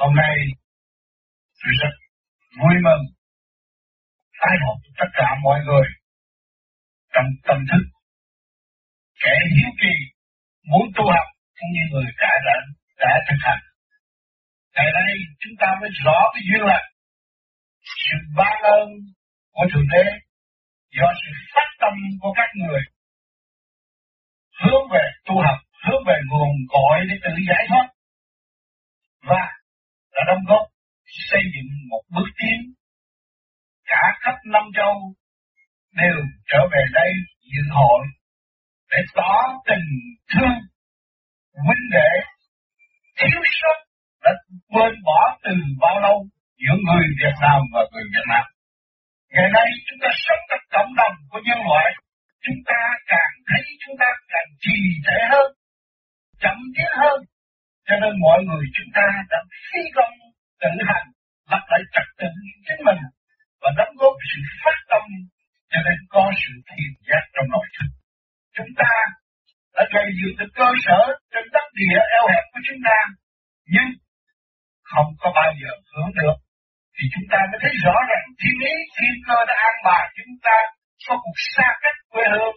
Hôm nay tôi rất vui mừng tái hợp tất cả mọi người trong tâm thức. Kẻ hiếu kỳ muốn tu học cũng như người đã đã, đã thực hành. Ngày nay chúng ta mới rõ cái duyên lành sự ban ơn của Thượng Đế do sự phát tâm của các người. Hướng về tu học, hướng về nguồn cội để tự giải thoát. Và đã đóng góp xây dựng một bước tiến cả khắp năm châu đều trở về đây dự hội để tỏ tình thương huynh đệ thiếu sót đã quên bỏ từ bao lâu giữa người Việt Nam và người Việt Nam. Ngày nay chúng ta sống trong cộng đồng của nhân loại, chúng ta càng thấy chúng ta càng trì trệ hơn, chậm tiến hơn. Cho nên mọi người chúng ta đã phi công tự hành, lập lại trật tự chính mình và đóng góp sự phát tâm cho nên có sự thiền giác trong nội thức. Chúng ta đã gây dựng được cơ sở trên đất địa eo hẹp của chúng ta, nhưng không có bao giờ hưởng được thì chúng ta mới thấy rõ ràng thiên lý thiên cơ đã an bài chúng ta có cuộc xa cách quê hương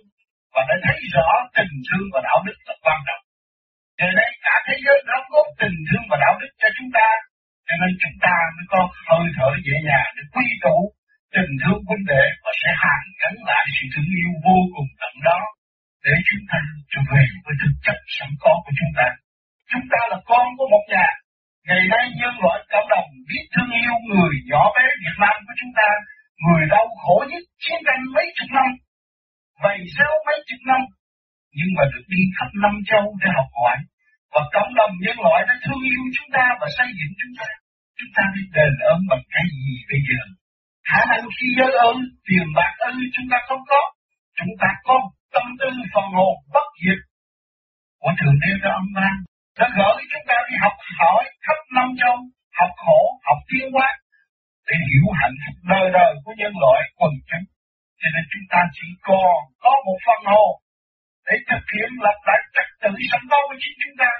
và đã thấy rõ tình thương và đạo đức là quan trọng. Giờ đây cả thế giới đóng góp tình thương và đạo đức cho chúng ta, cho nên chúng ta mới có hơi thở dễ nhàng để quy tụ tình thương huynh đệ và sẽ hàn gắn lại sự thương yêu vô cùng tận đó để chúng ta trở về với thực chất sẵn có của chúng ta. Chúng ta là con của một nhà, Ngày nay nhân loại cộng đồng biết thương yêu người nhỏ bé Việt Nam của chúng ta, người đau khổ nhất chiến tranh mấy chục năm, vậy sao mấy chục năm, nhưng mà được đi khắp năm châu để học hỏi, và cộng đồng nhân loại đã thương yêu chúng ta và xây dựng chúng ta. Chúng ta biết đền ơn bằng cái gì bây giờ? Khả năng khi giới ơn, tiền bạc ơn chúng ta không có. Chúng ta có tâm tư phần hồn bất diệt của Thượng Đế cho âm vang đã gửi chúng ta đi học hỏi khắp năm châu, học khổ, học tiến hóa để hiểu hạnh phúc đời đời của nhân loại quần chúng. Cho nên chúng ta chỉ còn có một phần hồn để thực hiện lập lại trật tự sẵn có của chính chúng ta.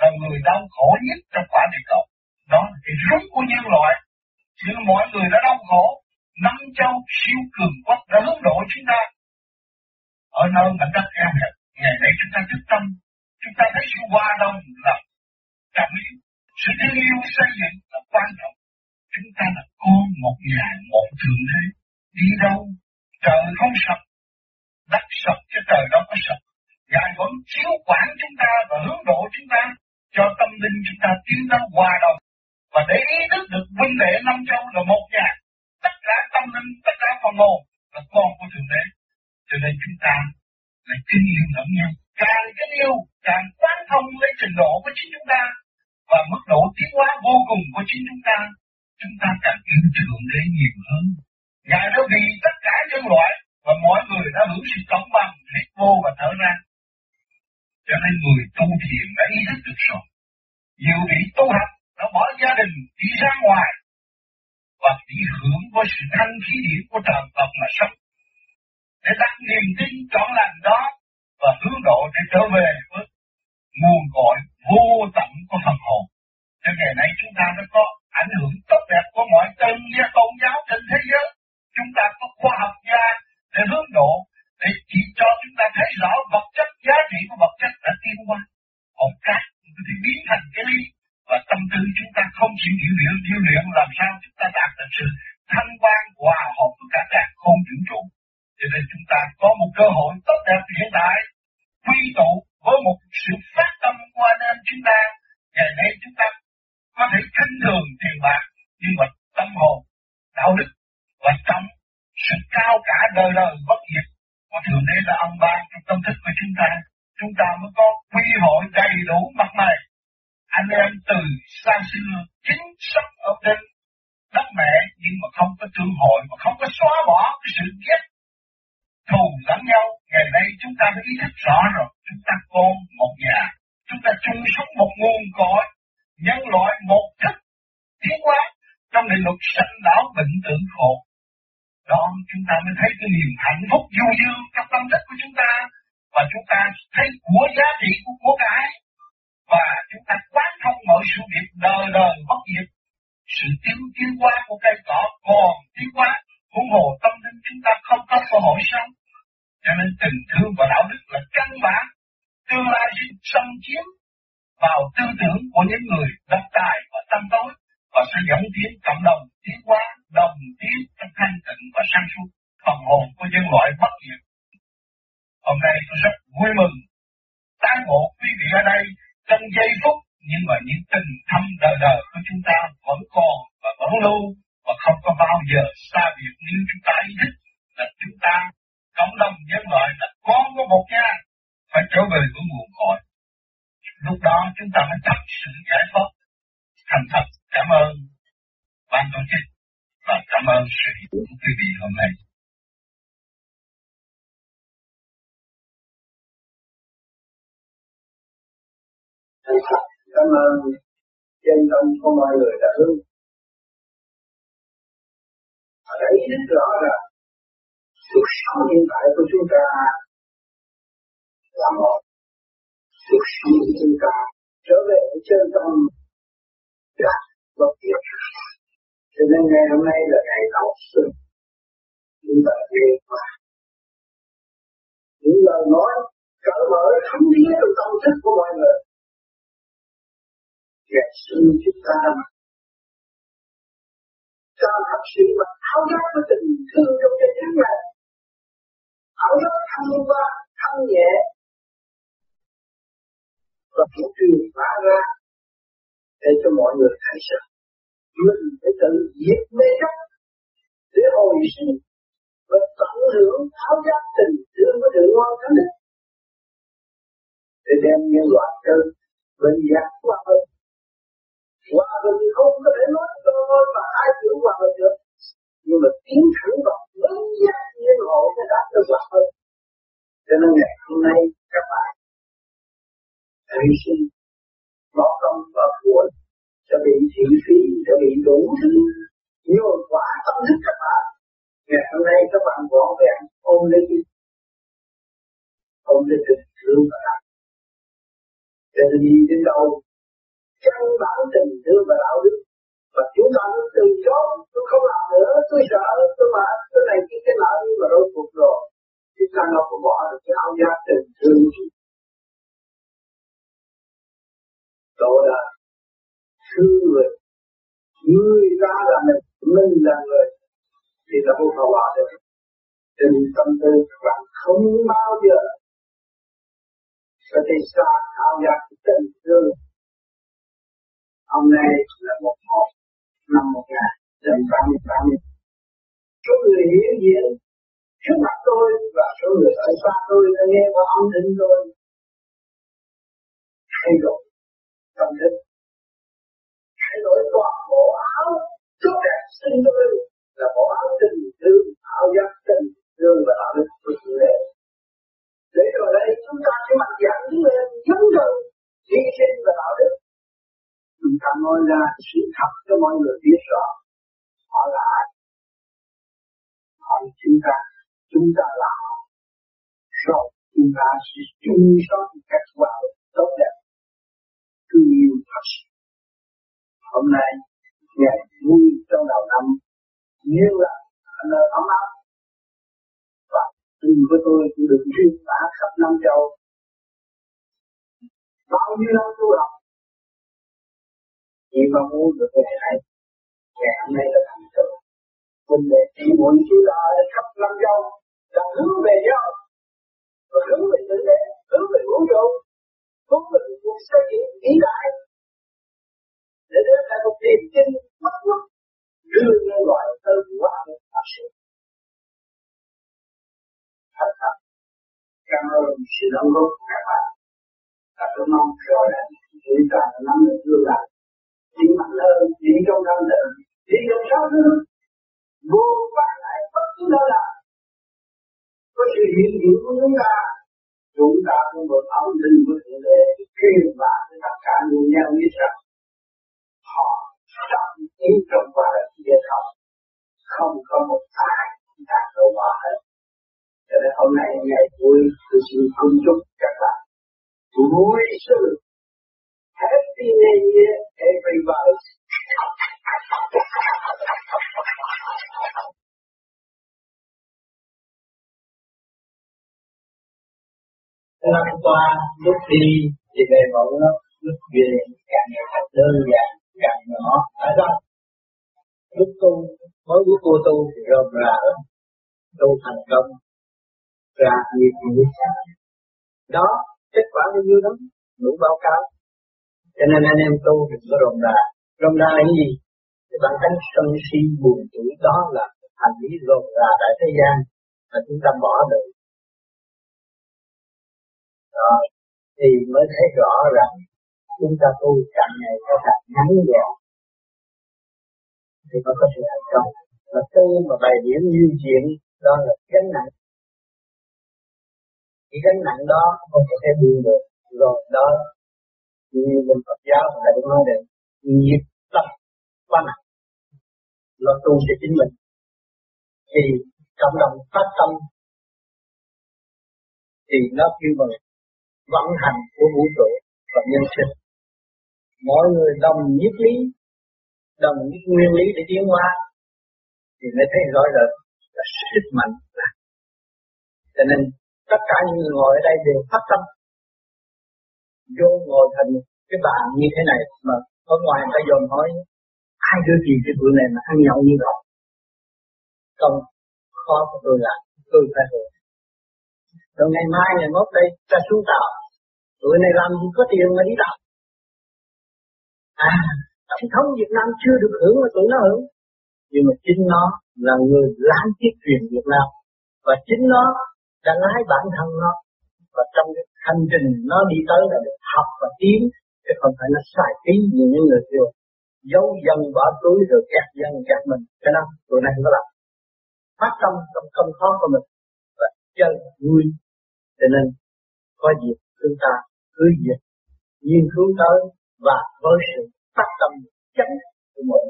Là người đau khổ nhất trong quả địa cầu. Đó là cái rút của nhân loại. Nhưng mọi người đã đau khổ. Năm châu siêu cường quốc đã hướng độ chúng ta. Ở nơi mảnh đất em hẹp, ngày nay chúng ta thức tâm chúng ta thấy sự hòa đồng là trọng yếu sự thương yêu xây dựng là quan trọng chúng ta là con một nhà một thượng đế đi đâu trời không sập đất sập cho trời đó có sập. Ngài vẫn chiếu quản chúng ta và hướng độ chúng ta, cho tâm linh chúng ta tiến tới hòa đồng. Và để ý thức được huynh đệ năm châu là một nhà, tất cả tâm linh, tất cả phần hồn là con của thượng đế. Cho nên chúng ta lại kinh nghiệm lẫn nhau. Càng kính yêu, càng quán thông lấy trình độ của chính chúng ta và mức độ tiến hóa vô cùng của chính chúng ta chúng ta càng yêu thượng đế nhiều hơn. Ngài đã vì tất cả nhân loại và mỗi người đã hưởng sự công bằng hít vô và thở ra cho nên người tu thiền đã ý thức được rồi nhiều vị tu học đã bỏ gia đình, đi ra ngoài và đi hưởng với sự thanh khí điển của trời Phật mà sống để đặt niềm tin trọn lành đó và hướng độ để trở về với nguồn cội vô tận của phần hồn. Cho ngày nay chúng ta đã có ảnh hưởng tốt đẹp của mọi tân gia tu. Mọi sự việc đời đời bất diệt. Sự tiến tiến hóa của cây cỏ còn cuộc sống của chúng ta trở về với chân tâm rất và diệt cho nên ngày hôm nay là ngày đầu xuân chúng ta nghe qua những lời nói cởi mở thấm thía trong tâm thức của mọi người. Kẻ xuân chúng ta cho thật sự mà tháo giác với tình thương trong cái giới này. Tháo giác thăng qua thăng nhẹ và cũng truyền bá ra để cho mọi người thấy rằng mình phải tự diệt mê chấp để hồi sinh và tận hưởng tháo giác tình thương với thượng quan thánh đức để đem nhân loại cơ bình giác hòa hơn hòa bình không có thể nói tôi mà ai chịu hòa bình được. Nhưng mà tiến thẳng vào lớn giác nhân hộ sẽ đạt được hòa bình cho nên ngày hôm nay các bạn hy sinh bỏ công và của sẽ bị thị phi, sẽ bị đủ thứ. Nhiều quả tâm thức các bạn. Ngày hôm nay các bạn gọn vẹn ôm lấy đi ôm lấy tình thương và đạo. Để đi đến đâu căn bản tình thương và đạo đức. Và chúng ta nó từ chối, tôi không làm nữa, tôi sợ, tôi mà, cái này, cái cái nợ nhưng mà rốt cuộc rồi. Chúng ta đâu có bỏ được cái áo giáp tình thương. Đó là thương người. Người ta là mình mình là người. Thì là không có hòa được. Tình tâm tư các bạn không bao giờ có thể xa thao giác tình thương Hôm nay là một một năm một ngàn trên ba mươi ba mươi. Số người hiển diện trước mặt tôi và số người ở xa tôi đã nghe qua âm thanh tôi thay đổi tâm thức thay đổi toàn bộ áo, tốt đẹp sinh tôi là bộ áo tình thương áo giác tình thương và đạo đức của chủ đề để rồi đây, chúng ta sẽ mạnh dạn đứng lên chống thân hy sinh và đạo đức. Chúng ta nói ra sự thật cho mọi người biết rõ, họ là ai. Họ là chúng ta chúng ta là họ. Rồi, chúng ta sẽ chung sống cách hòa tốt đẹp thương yêu thật sự hôm nay, ngày vui trong đầu năm như là nơi ấm áp, và tình của tôi cũng được truyền bá khắp năm châu. Bao nhiêu năm tu học, chỉ mong muốn được ngày này ngày hôm nay là thành tựu mình để chỉ muốn chúng ta khắp năm châu, là hướng về nhau và hướng về tự đế hướng về vũ trụ hướng về cuộc xây dựng vĩ đại để đưa lại một niềm tin bất khuất, đưa nhân loại từ quá được phát sinh thật thật, cảm ơn sự đóng góp của các bạn. Và tôi mong rồi là chúng ta nắm được tương lai chính mạnh hơn chỉ trong năm thể chỉ trong sáu thứ vô quan lại bất cứ đâu là có sự hiện diện của chúng ta chúng ta cũng được âm linh của thượng đế truyền bá cho tất cả người nhân biết rằng họ sẵn ý trong qua đời kia không không có một ai đạt được họ hết. Cho nên hôm nay ngày vui tôi xin cung chúc các bạn. Vui sự Happy New Year, lăn năm qua lúc đi thì về mẫu nó lúc về càng ngày đơn giản, càng nhỏ. Phải không? Lúc tu mới bước cô tu thì rộng rã tu thành công, ra nhiều nhiều đó, kết quả bao nhiêu đó đủ báo cáo. Cho nên anh em tu thì có rộng rã rộng rã là gì? Cái bản tánh sân si buồn tuổi đó là hành lý rộng rã tại thế gian mà chúng ta bỏ được đó thì mới thấy rõ rằng chúng ta tu càng ngày càng ngắn gọn. Thì mới có sự thành công. Mà tu mà bài điểm như chuyện, đó là gánh nặng. Cái gánh nặng đó không có thể buông được. Rồi đó, như bên Phật giáo đã được nói đến nghiệp tập quá nặng. Lo tu cho chính mình. Thì cộng đồng phát tâm. Thì nó kêu bằng vận hành của vũ trụ và nhân sinh. Mọi người đồng nhất lý, đồng nhất nguyên lý để tiến hóa, thì mới thấy rõ rệt là sức mạnh cho nên, tất cả những người ngồi ở đây đều phát tâm. Vô ngồi thành cái bàn như thế này mà ở ngoài người ta dồn hỏi ai đưa tiền cái bữa này mà ăn nhậu như vậy? Không khó của tôi là tôi phải hưởng rồi ngày mai, ngày mốt đây, ta xuống tàu tụi này làm gì có tiền mà đi đọc à Tổng thống Việt Nam chưa được hưởng mà tụi nó hưởng. Nhưng mà chính nó là người lái chiếc truyền Việt Nam. Và chính nó đã lái bản thân nó. Và trong cái hành trình nó đi tới là được học và tiến. Chứ không phải nó xài phí như những người kia. Giấu dân bỏ túi rồi kẹt dân kẹt mình. Cái đó, tụi này nó làm. Phát tâm trong công khó của mình. Và chơi vui. Cho nên, có dịp chúng ta cứ dịch nghiên cứu tới và với sự phát tâm chánh của mọi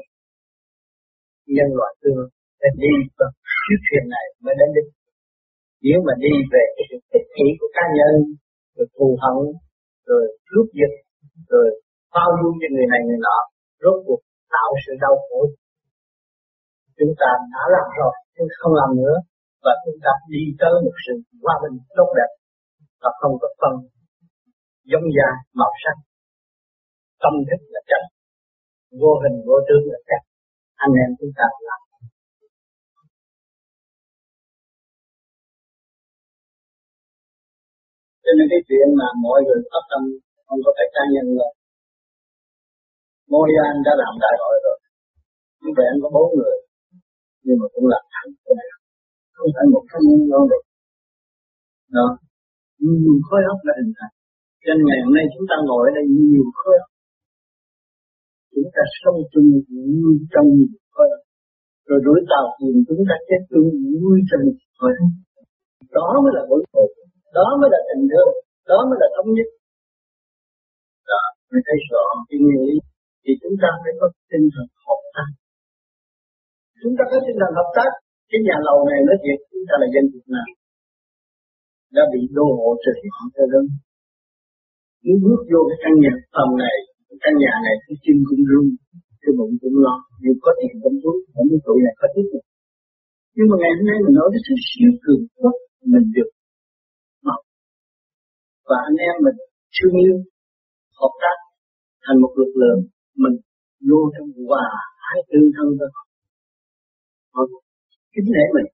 nhân loại tương sẽ đi vào chiếc thuyền này mới đến đích. Nếu mà đi về cái sự tích kỷ của cá nhân, rồi thù hận, rồi cướp giật, rồi bao dung cho người này người nọ, rốt cuộc tạo sự đau khổ. Chúng ta đã làm rồi, nhưng không làm nữa, và chúng ta đi tới một sự hòa bình tốt đẹp, và không có phân giống da, màu sắc. Tâm thức là chất vô hình, vô tướng là chất anh em chúng ta làm. Cho nên cái chuyện mà mọi người phát tâm, không có phải cá nhân rồi Môi anh đã làm đại hội rồi. Như vậy anh có bốn người, nhưng mà cũng là thành của này không phải một cá nhân đâu. Được đó. Nhưng khối óc là hình thành trên nên ngày hôm nay chúng ta ngồi ở đây nhiều hơn. Chúng ta sống chung vui trong nhiều khơi rồi đuổi tàu thuyền chúng ta chết chung vui trong nhiều khơi đó mới là bổn thụ đó mới là tình thương đó mới là thống nhất. Đó mới thấy rõ cái nguyên lý. Thì chúng ta phải có tinh thần hợp tác. Chúng ta có tinh thần hợp tác, cái nhà lầu này nói chuyện chúng ta là dân Việt Nam. Đã bị đô hộ trừ họ cho lớn nếu bước vô cái căn nhà phòng này, căn nhà này cái chân cũng run cái bụng cũng lo, dù có tiền trong túi không biết tuổi này có tiếp tục nhưng mà ngày hôm nay mình nói cái sự siêu cường quốc mình được học. Và anh em mình thương yêu, hợp tác thành một lực lượng mình vô trong hòa hai tương thân với họ kính lễ mình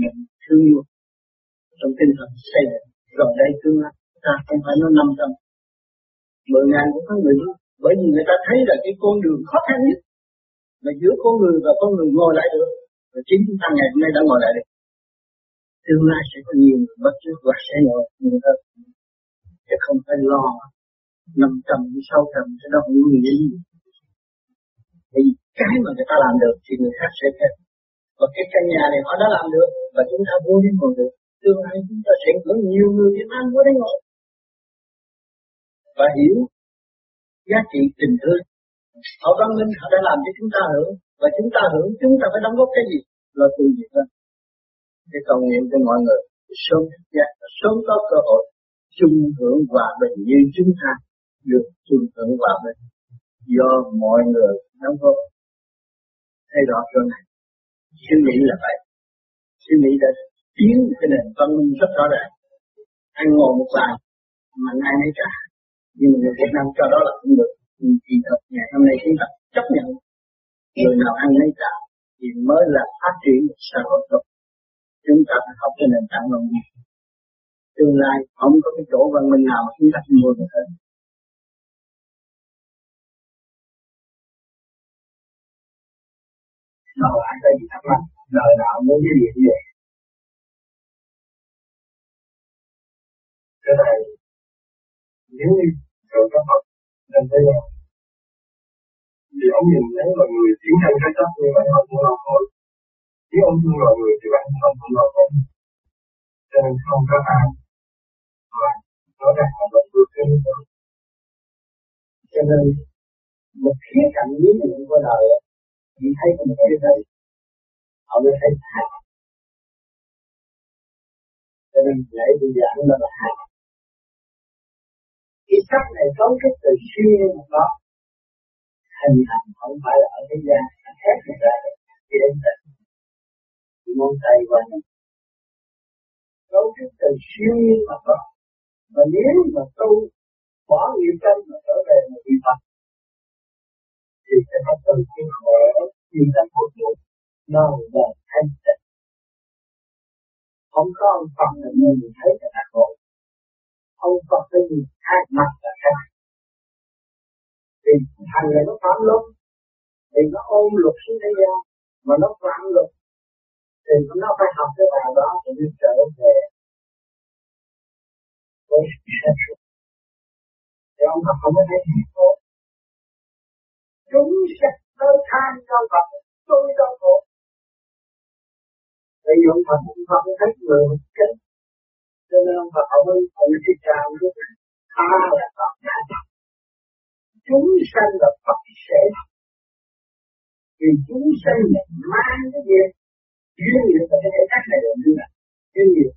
mình thương yêu. Trong tinh thần xây dựng rồi đây tương lai, ta không phải nói năm trăm mười ngàn cũng có người đi bởi vì người ta thấy là cái con đường khó khăn nhất là giữa con người và con người ngồi lại được. Và chính chúng ta ngày hôm nay đã ngồi lại được. Tương lai sẽ có nhiều người bắt chước và sẽ ngồi nhiều hơn chứ không phải lo năm trăm sáu trăm cái đó không nghĩ gì vì cái mà người ta làm được thì người khác sẽ theo và cái căn nhà này họ đã làm được và chúng ta vô đến ngồi được. Tương lai chúng ta sẽ có nhiều người Việt Nam vô đến ngồi và hiểu giá trị tình thương. Họ văn minh họ đã làm cho chúng ta hưởng, và chúng ta hưởng, chúng ta phải đóng góp cái gì? Là tu gì hơn cái cầu nguyện cho mọi người, sớm thức giác sớm có cơ hội chung hưởng hòa bình như chúng ta được chung hưởng hòa bình. Do mọi người đóng góp. Thay rõ chỗ này. Suy nghĩ là vậy. Suy nghĩ đã tiến cái nền văn minh rất rõ ràng. Anh ngồi một bàn mà ai nấy cả nhưng mà người Việt Nam cho đó là không được. Thì thật ngày hôm nay chúng ta chấp nhận người nào ăn lấy tạo thì mới là phát triển một xã hội tốt. Chúng ta phải học cái nền tảng văn minh tương lai không có cái chỗ văn minh nào chúng ta không mua được hết. Nào lại có gì thắc mắc? Lời nào muốn cái gì? Vậy cái này, nếu như rồi các Phật nên thế nào thì ông nhìn thấy mọi người chuyển hành cái chấp như vậy không lo thôi. Nếu ông thương mọi người thì bạn không thương lo thôi cho nên không có ai mà nói rằng là được bước tiến cho nên, một khía cạnh lý niệm của đời chỉ thấy có một cái này họ mới thấy hạt cho nên lễ buổi giảng đó là hạt cái cấp này cấu trúc từ xuyên mà có. Hình thành không phải là ở thế gian khác người ta. Thì đến tận ngón tay qua cấu trúc từ siêu nhiên mà có. Mà nếu mà tu bỏ nghiệp tâm mà trở về một vị Phật, thì sẽ có từ cái khổ khi tâm của chút non và thanh tịnh. Không có ông Phật là người nhìn thấy là khổ không có cái gì khác mặt là khác thì thằng này nó phạm luật, thì nó ôm luật xuống thế gian, mà nó phạm luật, thì nó phải học cái bài đó thì nó trở về. Với thì ông Phật không có thấy khổ chúng sẽ tới than cho Phật, tôi đau khổ Vì ông Phật ông Phật thấy người một chết cho nên ông Phật ông ông chỉ chào lúc ta là Phật chúng sanh là Phật sẽ vì chúng sanh là mang cái gì duyên nghiệp và cái cách này là như là duyên nghiệp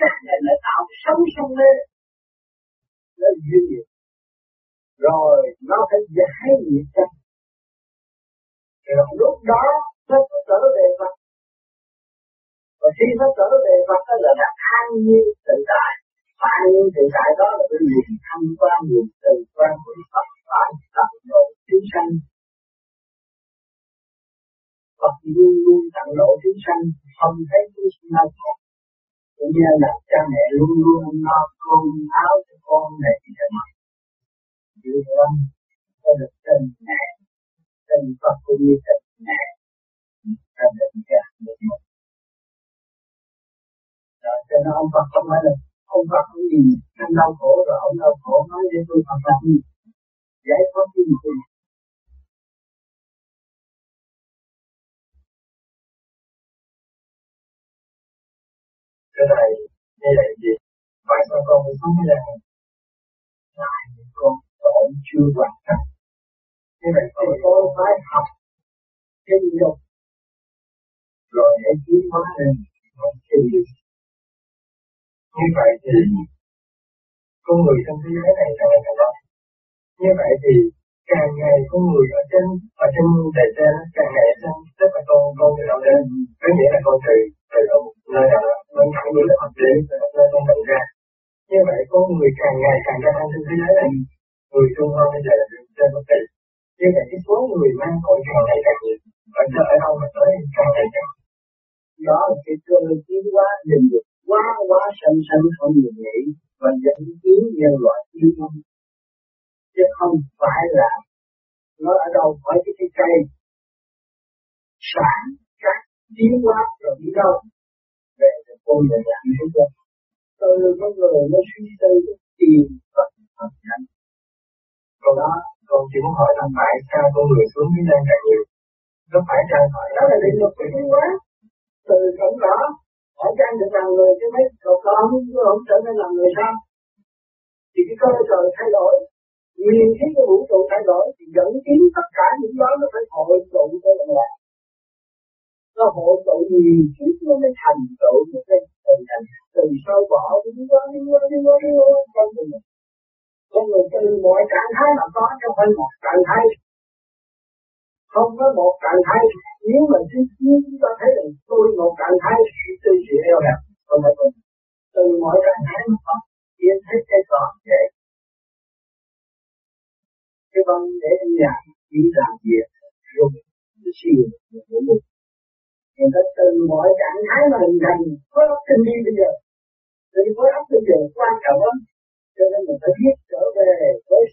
cách này là tạo sống sông mê là duyên nghiệp rồi nó phải giải nghiệp cho rồi lúc đó nó có trở về Phật và khi nó trở về Phật đó là đạt an nhiên tự tại. Và an nhiên tự tại đó là cái niềm thâm quan, niềm từ quan của Phật phải tận độ chúng sanh. Phật luôn luôn tận độ chúng sanh, không thấy chúng sanh đau khổ. Cũng như là cha mẹ luôn luôn lo cơm áo cho con này thì phải mặc chịu có được tình mẹ tình Phật cũng như tình mẹ. Ta định ra được một rồi cho nên ông Phật không phải là ông Phật cũng gì anh đau khổ rồi ông đau khổ nói để tôi Phật làm gì? Giải thoát cái gì cái này như vậy gì phải sao con mới sống như này lại con tội chưa hoàn thành. Như vậy thì có phải học cái gì đâu rồi hãy tiến hóa lên một cái gì? Như vậy thì con người trong thế giới này càng ngày càng đông. Như vậy thì càng ngày con người ở trên ở trên đại trên càng ngày trên tất cả con con từ đầu lên. Có nghĩa là con từ từ ở nơi nào đó, nó thẳng là hợp lý nơi con mình ra. Như vậy con người càng ngày càng gia tăng trên thế giới này. Người trung hoa bây giờ là trên một tỷ. Như vậy cái số người mang tội càng ngày càng nhiều. Ở chỗ ở đâu mà tới càng ngày càng đó là cái cơ tiến hóa định được quá quá sanh sanh không ngừng nghỉ và dẫn tiến nhân loại tiến hóa chứ không phải là nó ở đâu phải cái cây cây sản các tiến hóa rồi đi đâu. Về cái con người làm thế thôi từ con người nó suy tư tiền và thật nhanh còn đó còn chỉ muốn hỏi là tại sao con người xuống thế gian càng nhiều nó phải trang hỏi đó là định luật của tiến hóa từ cổng đó phải trang được làm người chứ mấy cậu con không trở nên làm người sao? Thì cái cơ sở thay đổi, nguyên khí của vũ trụ thay đổi, thì dẫn tiến tất cả những đó nó phải hội tụ cho đồng loạt. Nó hội tụ nhiều kiếp nó mới thành tựu nó cái từ thành từ sâu bỏ đi qua đi qua đi qua đi qua con người con người từ mọi trạng thái mà có trong phải một trạng thái không có một trạng thái. Nếu mà chúng chúng ta thấy rằng tôi một trạng thái tôi chịu eo đẹp không phải tôi. Từ mọi trạng thái mà có biến thấy cái có để cái văn để ở nhạc chỉ làm việc dùng cái siêu của mình nhưng ta từ mọi trạng thái mà hình thành khối óc tinh vi bây giờ. Thì khối óc bây giờ quan trọng lắm. Cho nên mình phải biết trở về với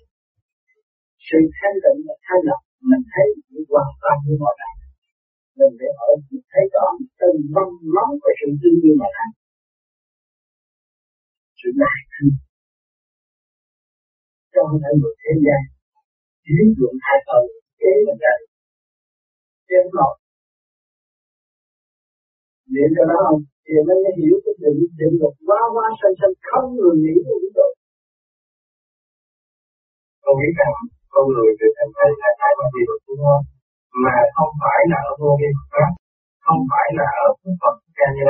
sự thanh tịnh và thanh lập mình thấy những quan tâm như mọi này mình để hỏi mình thấy rõ từng mong móng của sự tư như mọi này sự đại thương cho mọi người thế gian lý luận hai phần kế là đây. Trên một niệm cho nó không? Thì nó mới hiểu cái định định luật quá quá sanh sanh không người nghĩ của vũ trụ tôi nghĩ rằng con người được thành thấy là cái mà gì được đúng không mà không phải là ở vô vi pháp không phải là ở phước phật ca như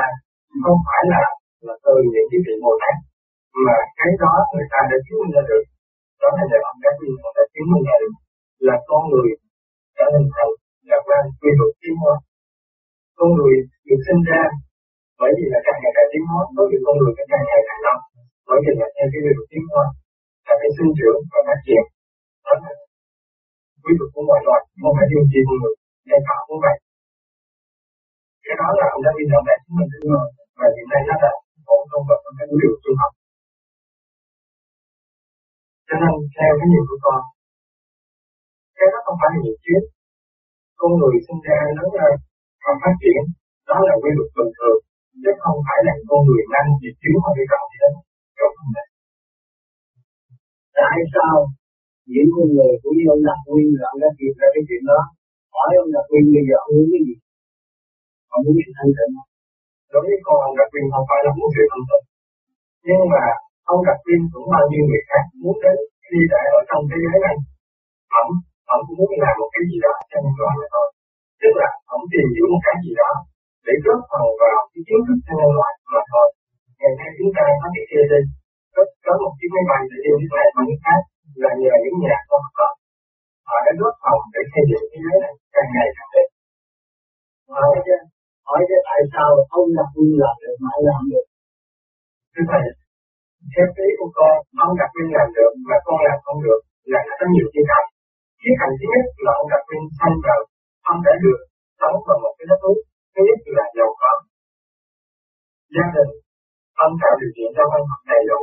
không phải là là từ những cái vị bồ tát. Mà cái đó người ta đã chứng minh ra được. Đó là nhờ ông các vị người ta chứng minh ra được là con người đã hình thành là ra quy luật tiến hóa con người được sinh ra bởi vì là càng ngày càng tiến hóa, bởi vì con người càng ngày càng nóng bởi vì là theo cái quy luật tiến hóa, là cái sinh trưởng và phát triển đó là quy luật của mọi loài không phải điều gì con người nhân tạo cũng vậy cái đó là ông đã bị đồng đã chứng mình được rồi và hiện nay nó đã phổ thông vật trong cái điều luật trung học. Cho nên, theo cái nhìn của con, cái đó không phải là nhiều chuyện con người sinh ra lớn lên và phát triển, đó là quy luật bình thường, chứ không phải là con người năng nhiệt chiếu hoặc đi cầu gì đó không phải tại sao những con người cũng như ông Đạt Nguyên làm ra chuyện ra cái chuyện đó. Hỏi ông Đạt Nguyên bây giờ ông muốn cái gì? Ông muốn sự thanh tịnh. Đối với con ông Đạt Nguyên không phải là muốn sự thanh tịnh nhưng mà ông Đạt Nguyên cũng bao nhiêu người khác muốn đến khi để ở trong thế giới này. Ông ông cũng muốn làm một cái gì đó cho nhân loại này thôi tức là ông tìm hiểu một cái gì đó để góp phần vào cái kiến thức cho nhân loại mà thôi. Ngày nay chúng ta có cái kia đi. Có, có một chiếc máy bay để đi nước này bằng nước khác là nhờ những nhà con học họ đã góp phần để xây dựng thế giới này càng ngày càng đẹp. Hỏi chứ hỏi chứ tại sao ông là nguyên làm được mà làm được? Thưa thầy, theo ý của con, ông đặt viên làm được mà con làm không được là nó có nhiều khía cạnh khía cạnh thứ nhất là ông đặt viên sanh vào ông đã được sống vào một cái đất nước thứ nhất là giàu có. Gia đình, ông tạo điều kiện cho ông học đầy đủ.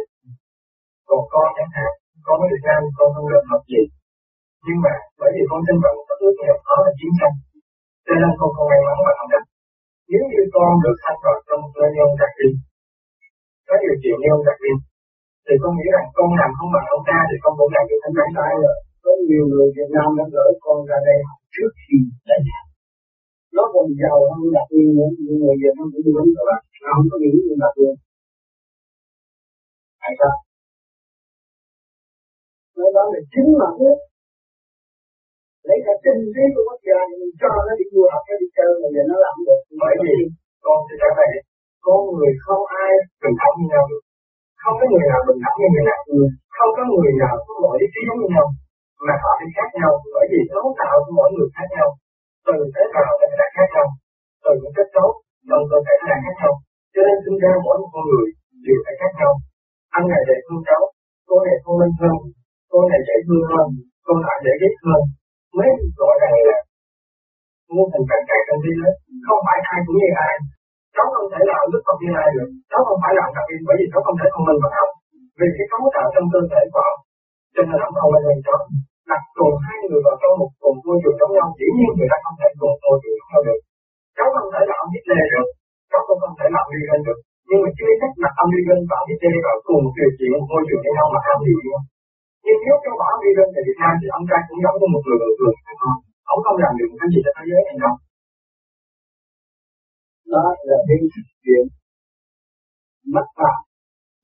Còn con chẳng hạn con mới được ăn con không được học gì nhưng mà bởi vì con tin rằng các ước nước nghèo khó là chiến tranh. Cho nên con không may mắn mà học được nếu như con được sanh vào trong cơ nhân đặc biệt, có điều kiện như ông đặc biệt, thì con nghĩ rằng con làm không bằng ông ta thì con cũng làm được thánh toán sai rồi có nhiều người Việt Nam đã gửi con ra đây trước khi đại học nó còn giàu hơn đặc biệt nữa người Việt Nam cũng đúng các bạn nó không có nghĩ như đặc biệt. Tại sao? Nói đó là chính mà biết lấy cả kinh phí của quốc gia mình cho nó đi du học nó đi chơi mà giờ nó làm được. Bởi vì con sẽ trở về con người không ai bình đẳng như nhau. Được không có người nào bình đẳng như người nào. Ừ. không có người nào có mọi ý chí giống như nhau. Mà họ thì khác nhau. Bởi vì cấu tạo của mỗi người khác nhau. Từ tế bào đã khác nhau. Từ những kết tốt trong cơ thể đã khác nhau. Cho nên sinh ra mỗi một con người đều phải khác nhau. Anh này đẹp hơn cháu, cô này thông minh hơn cô này dễ thương hơn cô nọ dễ ghét hơn. Mới gọi rằng là muôn thành cảnh càng trong thế giới, không phải ai cũng như ai. Cháu không thể làm lúc không như ai được. Cháu không phải làm đặc viên bởi vì cháu không thể thông minh bằng ông vì cái cấu tạo trong cơ thể của ông, cho nên ông không nên hơn cháu đặt cùng hai người vào trong một cùng môi trường giống nhau, dĩ nhiên người ta không thể cùng môi trường giống nhau được. Cháu không thể làm Hitler được. Cháu cũng không thể làm Reagan được. Nhưng mà chưa chắc là ông Reagan và Hitler vào cùng một điều kiện một môi trường với nhau mà làm điều gì nhưng nếu cho bỏ Reagan tại Việt Nam thì ông ta cũng giống như một người bình thường. Ông không làm được cái gì cho thế giới này đâu. Đó là cái chuyện mất pháp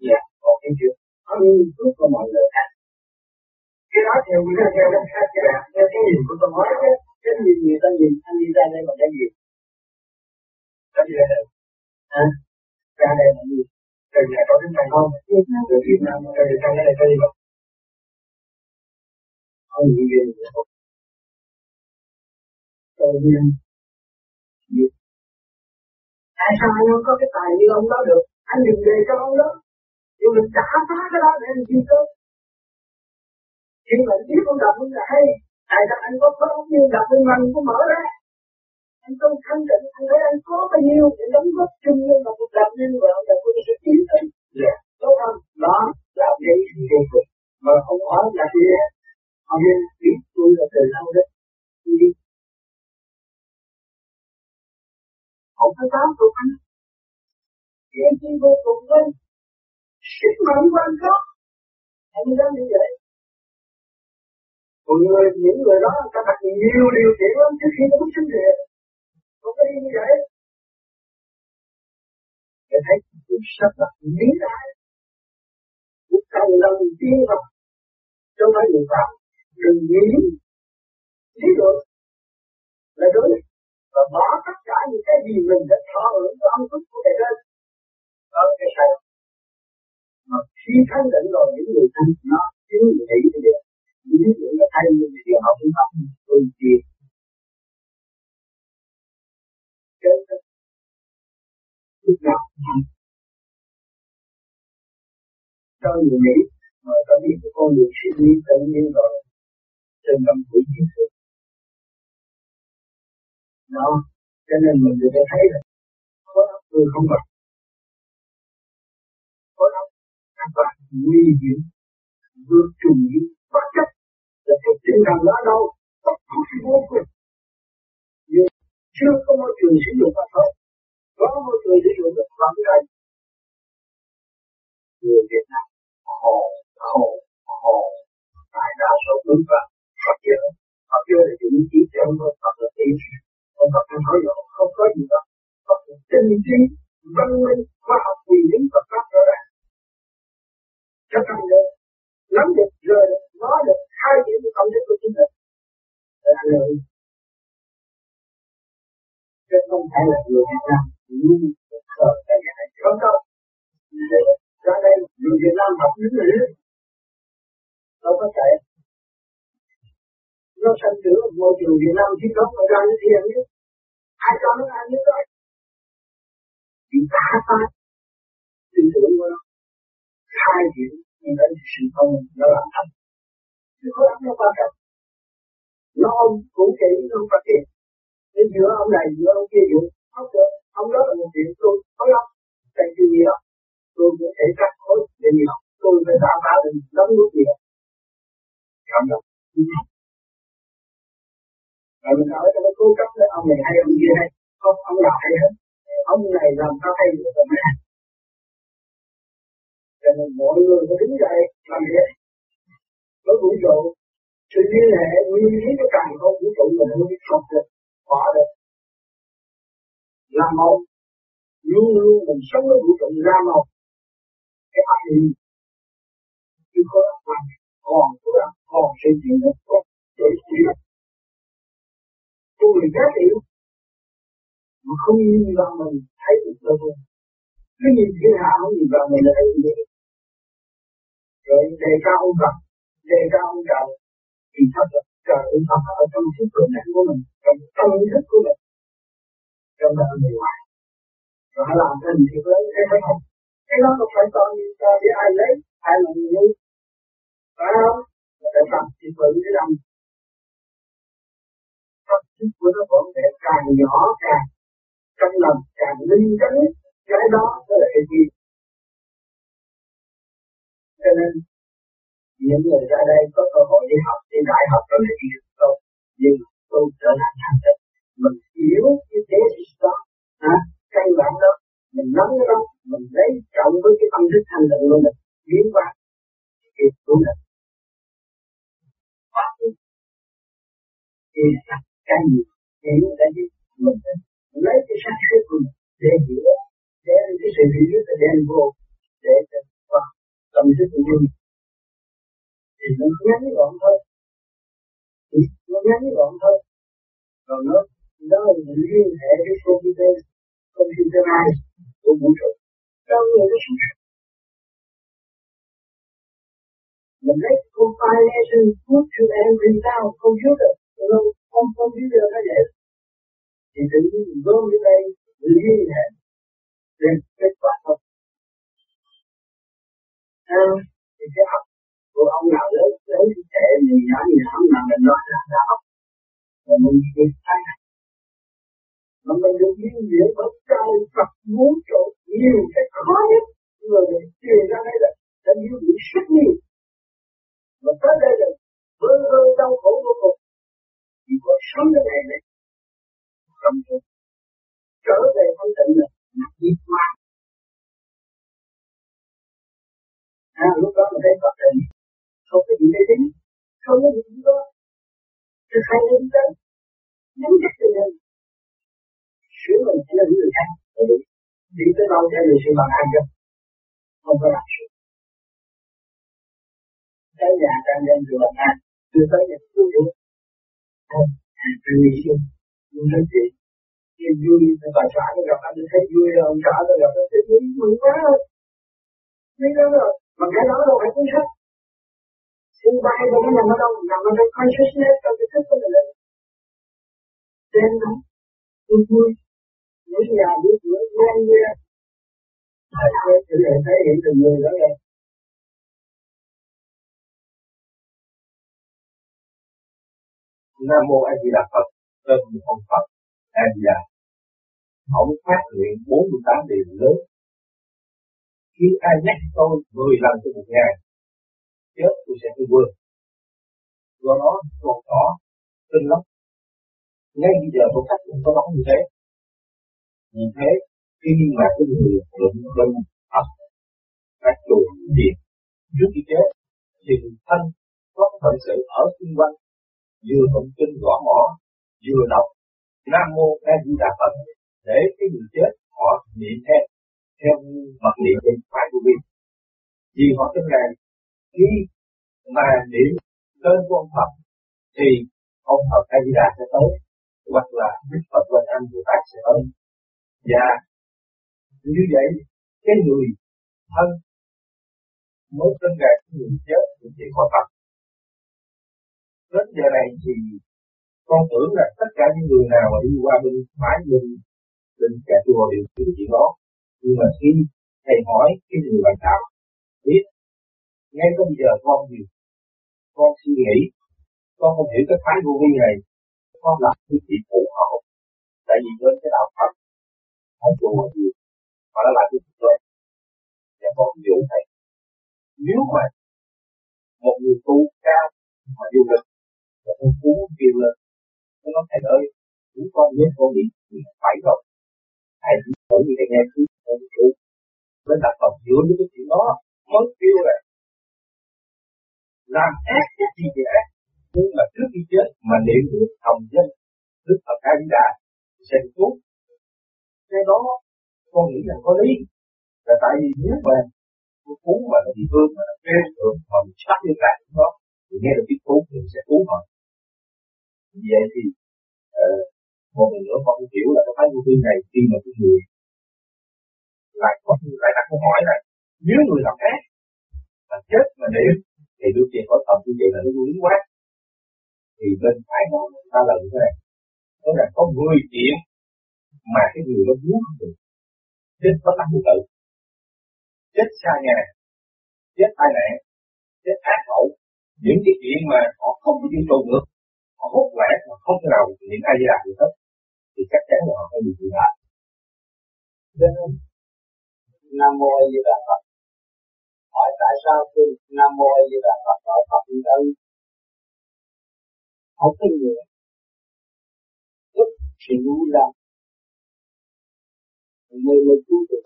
dạ còn cái chuyện. Ăn phước của mọi người khác. Cái đó theo quy theo theo khác cái bạn theo cái nhìn của tôi nói cái cái nhìn người ta nhìn anh đi ra đây bằng cái gì? Cái gì đây hả? Ra đây là gì từ nhà có đến đây không từ Việt Nam. Từ Việt Nam đây là cái gì không gì gì tự nhiên tại sao anh không có cái tài như ông đó được? Anh đừng về cho ông đó. Nhưng mình trả phá cái đó để anh chi tốt khi mà biết con đọc cũng là hay. Tại sao anh có có như đọc bên mình có mở ra? Anh không thanh tịnh anh thấy anh có bao nhiêu để đóng góp chung như một cuộc đời nên vợ và tôi sẽ tiến tới. Tốt không? Đó là cái gì mà ông hỏi là gì họ nên biết tôi là từ lâu đấy. Đi không có tám thuộc anh. Chuyện chi vô cùng lên. Sức mạnh quan trọng Anh đang như vậy. Còn người, những người đó ta đặt nhiều điều kiện lắm trước khi nó bước sinh thiện Không có đi như vậy. Để thấy cuộc sắp đặt lý đại Cuộc cầu lần tiên học Trong mấy người Phạm Đừng nghĩ Lý được Là đúng Và bỏ tất cả những cái gì mình đã thọ hưởng cho âm thức của đời trên. Đó là cái sai. Mà khi thanh định rồi, những người thanh nó chính người thấy cái điều. Những người nó thay mình thì họ cũng không tôi tiền Chết Lúc nào cho người Mỹ mà ta biết con người suy nghĩ tự nhiên rồi trên tâm của chiến sự đó cho nên mình được thấy là có óc tôi không bằng. có óc các bạn nguy hiểm, vượt trùng những bất chấp là cái tinh thần đó đâu, bất cứ vô cùng. Nhưng chưa có môi trường sử dụng mà thôi. Có môi trường sử dụng được vẫn đây người Việt Nam khổ khổ khổ đại đa số đúng và Phật chưa Phật chưa là những chỉ cho ông Phật Phật là tiên Ông Phật là nói rõ không có gì đó Phật là tinh trí văn minh, khoa học, quy lý, Phật pháp rõ ràng cho trong được nắm được rồi nói được hai điểm của tâm thức của chính mình. Là lợi chứ không phải là người Việt Nam nhưng sợ cái này không đâu. Ra đây người Việt Nam học những người đâu có chạy nó sanh trưởng môi trường Việt Nam chứ không phải ra nước thiền chứ ai cho nó ăn nước vậy chỉ ta ta tin tưởng của nó. Hai chuyện như vậy sự không nó làm thật. Chứ có lắm nó quan trọng. Nó ông cũng chỉ nó không phát triển nên giữa ông này, giữa ông kia dụng không được ông đó là một chuyện tôi có lắm. Tại vì gì đó tôi cũng thể cắt khối để nhiều tôi phải đảm bảo được đóng nước nhiều cảm động rồi mình nói cho nó cố cấp với ông này hay ông kia hay? Không, ông nào hay hết ông này làm sao hay được rồi mới hay cho nên mọi người phải đứng dậy, làm việc với vũ trụ, sự liên hệ nguyên lý cái càng không, vũ trụ mình không biết học được, bỏ được. Làm một. Luôn luôn mình sống với vũ trụ ra một. Cái ác ý. Chứ có ác còn có còn sự tiến thức còn sự tiến tôi giá trị. Mà không nhìn vào mình, thấy được đâu cứ nhìn thiên hạ không nhìn vào mình là thấy gì rồi đề cao ông Phật, đề cao ông trời. Thì thật là trời, ông Phật ở trong sức cường năng của mình, trong tâm thức của mình, trong đời người ngoài. Và họ làm cái gì lớn thế phải không cái đó không phải toàn cho để ai lấy, ai là người phải không? Là phải tập, thì tự cái lòng thức của nó vẫn sẽ càng nhỏ càng trong lòng, càng linh chánh cái đó mới là cái gì? Cho nên, những người ra đây có cơ hội đi học, đi đại học rồi là chuyện tôi nhưng tôi trở lại thành tích mình hiểu cái thế đó. Hả căn bản đó. Mình nắm cái đó, mình lấy trọng với cái tâm thức thanh tịnh của mình biến qua thì tôi là phát thì cái gì hiểu cái gì, mình lấy cái sáng suốt của mình để hiểu, để cái sự hiểu để đem vô, để qua tâm thức của mình. Thì nó ngắn gọn thôi. Nó ngắn gọn thôi. Còn nó nó liên hệ với computer computerize của vũ trụ. Cho người nó suốt mình lấy compilation put to every sound computer không không không biết được cái gì. Thì tự nhiên mình gom đến đây liên hệ đến kết quả không. À, thì cái óc của ông nào lớn lớn trẻ gì nhỏ gì nhỏ mà mình nói là đã óc và mình đi thay mà mình được liên luyện bất cao Phật muốn chỗ nhiều cái khó nhất. Người để truyền ra đây là đã yêu bị sức nhiều mà tới đây là vơ vơ đau khổ vô cùng chỉ có sống cái ngày này không được trở về thanh tịnh là nặng nhiệt hóa à lúc đó mình thấy có tình không có gì để tính không có gì đó thực hành lên tới nắm chắc tình hình sửa mình sẽ là những người khác đi tới đâu sẽ được sự bằng an cho không có làm sự tới nhà đang đem sự bằng an chưa tới nhà chưa được không tùy sinh nhưng nói chuyện khi vui thì bà xã nó gặp anh thấy vui rồi ông xã nó gặp anh thấy vui mừng quá rồi thấy đó rồi mà cái đó đâu phải cuốn sách xin bay mà nó nằm ở đâu nằm ở trong consciousness trong cái thức của mình lên trên đó tôi vui mỗi nhà mỗi cửa, ngon nghe Thầy quên sự thể hiện từng người đó rồi Nam mô A Di Đà Phật, tên ông Phật A Di Đà. Ông phát nguyện 48 điều lớn. Khi ai nhắc tôi 10 lần trong một ngày, chết tôi sẽ không quên. Do đó còn có tin lắm. Ngay bây giờ tôi phát nguyện có nói như thế. Như thế, khi mà cái người lượng bên Phật, các chùa điện trước khi chết, thì thân có phận sự ở xung quanh vừa tụng kinh gõ mỏ vừa đọc. Nam mô a di đà phật, để cái người chết họ niệm theo theo mật niệm bên phải của mình. Vì họ tin rằng khi mà niệm tên của ông Phật, thì ông Phật A Di Đà sẽ tới, hoặc là Đức Phật và Âm Bồ Tát sẽ tới. Và như vậy, cái người thân mới tin rằng người chết cũng chỉ có Phật đến giờ này thì con tưởng là tất cả những người nào mà đi qua bên phải bên bên cả chùa đều biết chuyện đó. Nhưng mà khi thầy hỏi cái người bạn đạo, biết ngay tới bây giờ con gì con suy nghĩ, con không hiểu cái thái vô vi này, con làm cái gì phụ hộ tại vì bên cái đạo Phật, không chùa mọi gì mà nó làm cái chuyện tốt để con dụ thầy nếu mà một người tu cao mà du lực tôi cũng kêu lên tôi nói thầy ơi chúng con biết con bị phải rồi. Thầy cũng thử như thầy nghe thứ con chú. Nên đặt vào giữa những cái chuyện đó mới kêu là làm ác cái gì vậy ác, nhưng mà trước khi chết mà niệm được hồng danh đức Phật A Di Đà sẽ được cái đó, con nghĩ là có lý. Là tại vì nếu mà cái cú mà nó bị thương mà nó kêu được mà mình sắp như lạc đó thì nghe được cái cú thì sẽ cứu họ vậy thì uh, một lần nữa con hiểu là cái thái vô vi này khi mà cái người lại có lại đặt câu hỏi này nếu người làm ác mà chết mà điểm thì đương nhiên có tập như vậy là nó vô quá. Thì bên phải nó ta lần thế này nó là có 10 chuyện mà cái người nó muốn không được. Chết có tăng tự chết xa nhà chết tai nạn chết ác hậu những cái chuyện mà họ không có chịu trụ được họ hút lẻ mà không thể nào niệm ai di được hết. Thì chắc chắn là họ phải bị dị lại nên nam mô a di đà phật. Hỏi tại sao tôi nam mô a di đà phật ở phật như đâu không có người rất vui lòng người mới cứu được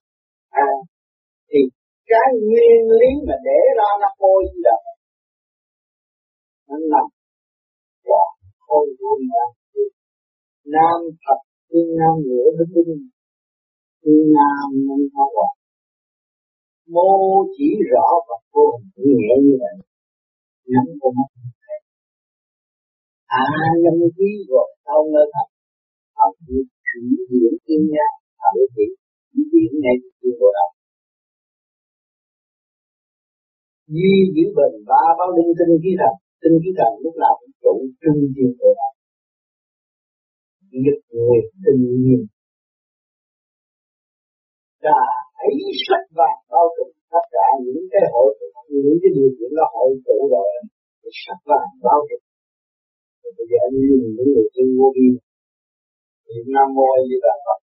à thì cái nguyên lý mà để ra nam mô a di đà phật, nó nằm quả khôn vô là nam thật thiên nam ngửa đức tinh thiên nam nhân hoa quả. Mô chỉ rõ và vô hình nhẹ như vậy. Nắm con mắt à nhân khí gồm sau nơi thật. Học được chuyển diễn thiên nhãn ở vị chuyển diễn ngay từ bộ đầu duy giữ bình ba báo linh tinh khí thần tinh khí thần lúc nào cũng trụ trung thiên của đạo Nhật nguyệt tinh nhiên đã ấy sách vàng bao trùm tất cả những cái hội những cái điều kiện đó hội tụ rồi, thì sách vàng bao trùm. Bây giờ anh nhìn những người tu vô vi. Niệm nam mô A Di Đà Phật.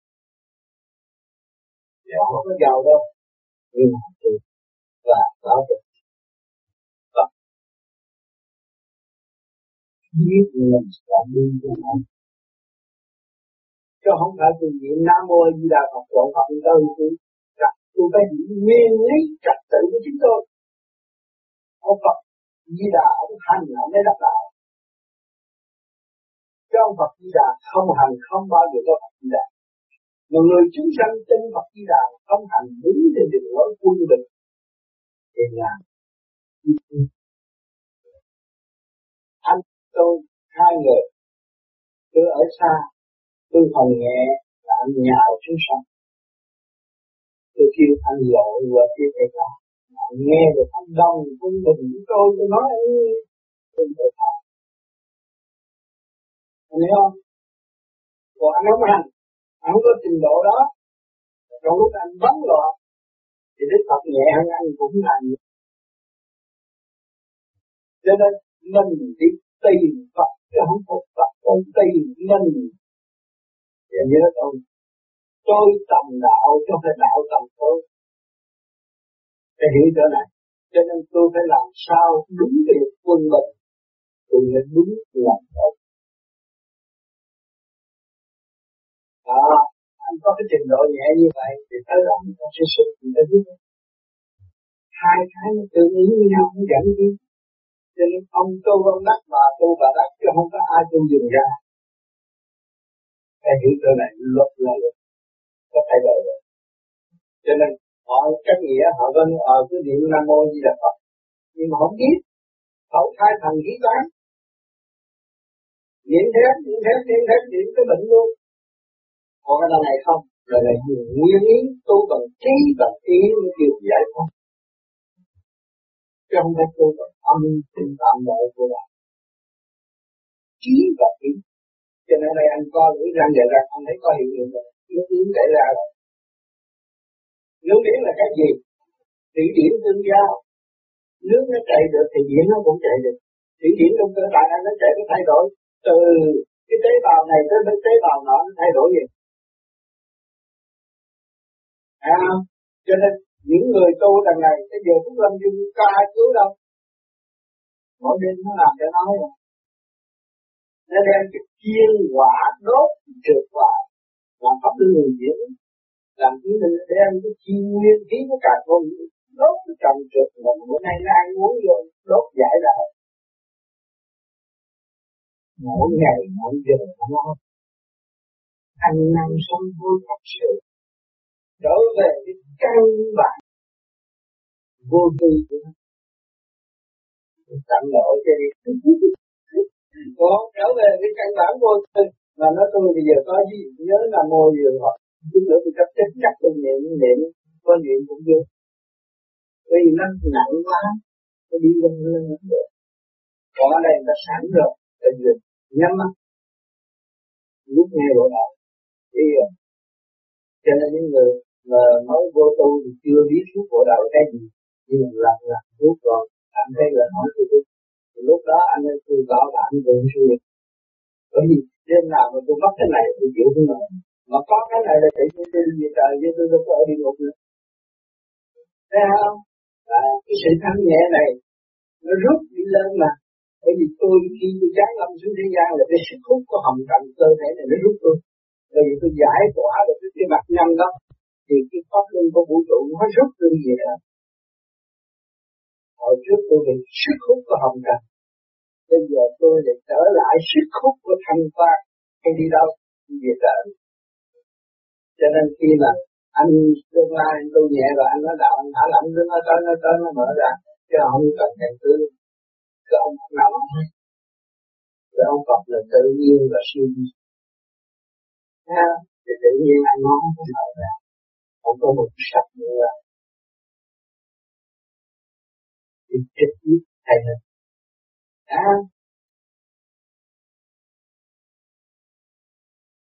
Thì họ không có giàu đâu, nhưng mà tu và bao trùm. Biết người là đi cho họ chứ không phải tôi niệm nam mô di đà Phật trộn Phật đâu tôi tôi phải nguyên lý trật tự của chính tôi. Ông Phật Di Đà, ông hành là mới đắc đạo chứ ông Phật Di Đà không hành, không bao giờ có Phật Di Đà. Mà người chúng sanh tin Phật Di Đà không hành đúng trên đường lối quân bình. Thì là tôi hai người, tôi ở xa, tôi phần nhẹ là anh nhào xuống sông. Tôi kêu anh lội qua phía tây ta nghe được anh đông, quân bình của tôi tôi nói anh tôi tự thả anh hiểu không? Còn anh không hành anh không có trình độ đó. Trong lúc anh bắn loạn thì Đức Phật nhẹ hơn anh cũng thành. cho nên, mình đi tìm Phật chứ không có Phật con tìm nhân, thì nhớ tôi tôi tầm đạo cho phải đạo tầm tôi. Để hiểu chỗ này. Cho nên tôi phải làm sao đúng việc quân bình tôi nên đúng làm tốt. Đó anh có cái trình độ nhẹ như vậy thì tới đó người ta sẽ sức người ta biết hai cái nó tương ứng với nhau không dẫn đi cho nên ông tu ông đắc mà tu bà đắc chứ không có ai tu dừng ra. Cái hiểu chỗ này luật là luật. Có thay đổi rồi. Cho nên họ cách nghĩa, họ vâng, ờ, vẫn ở cái niệm nam mô di đà phật. Nhưng mà không biết họ khai thành khí toán. Niệm thế niệm thế niệm thế niệm cái bệnh luôn. Còn cái này không? Đời là nguyên lý tu bằng trí bằng ý mới kêu giải thoát trong không tu tập âm tinh tạm nội của đạo. Trí và ý cho nên đây anh coi lưỡi răng giờ răng anh thấy có hiện tượng rồi nước yến chảy ra rồi. Nước yến là cái gì? Thủy điển tương giao. Nước nó chạy được thì điển nó cũng chạy được. Thủy điển trong cơ thể anh nó chạy nó thay đổi. Từ cái tế bào này tới cái tế bào nọ nó thay đổi gì? À, cho nên những người tu đằng này, cái giờ cũng lâm dung ca cứu đâu? Mỗi đêm nó làm cho nói rồi nó đem cái chiên quả đốt trượt quả làm pháp lưu người diễn làm chứng mình đem cái chi nguyên khí của cả con đốt cái trồng trượt mà bữa nay nó ăn uống vô, đốt giải lại mỗi ngày, mỗi giờ nó ăn năn sống vui thật sự. Trở về cái căn bản, vô tư của nó. Tạm lỗi cho đi. Còn trở về cái căn bản vô tư. Mà nó tôi bây giờ có gì? Nhớ là môi vừa hoặc chút nữa tôi chấp chấp chắc tôi niệm niệm, có niệm cũng được bởi vì nó nặng quá, nó đi lên lên lên. Được còn ở đây nó sẵn rồi. Tình dục nhắm mắt. Lúc nghe bộ đạo đi rồi cho nên những người mà mới vô tu thì chưa biết suốt bộ đạo cái gì nhưng mà lần lần suốt rồi anh thấy là nói tôi thì lúc đó anh ấy tôi bảo là anh vượng suy bởi vì đêm nào mà tôi mất cái này tôi chịu không nổi. Mà có cái này là tự nhiên tôi đi trời với tôi đâu có ở địa ngục nữa. Thấy không? À, cái sự thanh nhẹ này nó rút đi lên mà. Bởi vì tôi khi tôi chán lâm xuống thế gian là cái sức hút của hồng trần cơ thể này nó rút tôi bởi vì tôi giải tỏa được cái, cái mặt nhân đó thì cái pháp luân của vũ trụ nó rút lên gì đó hồi trước tôi bị sức hút của hồng trần, bây giờ tôi lại trở lại sức hút của thanh quan hay đi đâu đi về trở. Cho nên khi mà anh tương lai anh tu nhẹ rồi, anh nói đạo, anh thả lỏng, nó nó tới nó tới, nó mở ra. Chứ không cần thầy tư. Cái ông nằm cái ông Phật là tự nhiên và siêu nhiên. Ha thì tự nhiên anh nói không mở ra không có một sạch nữa. Thì chết giết hay hơn à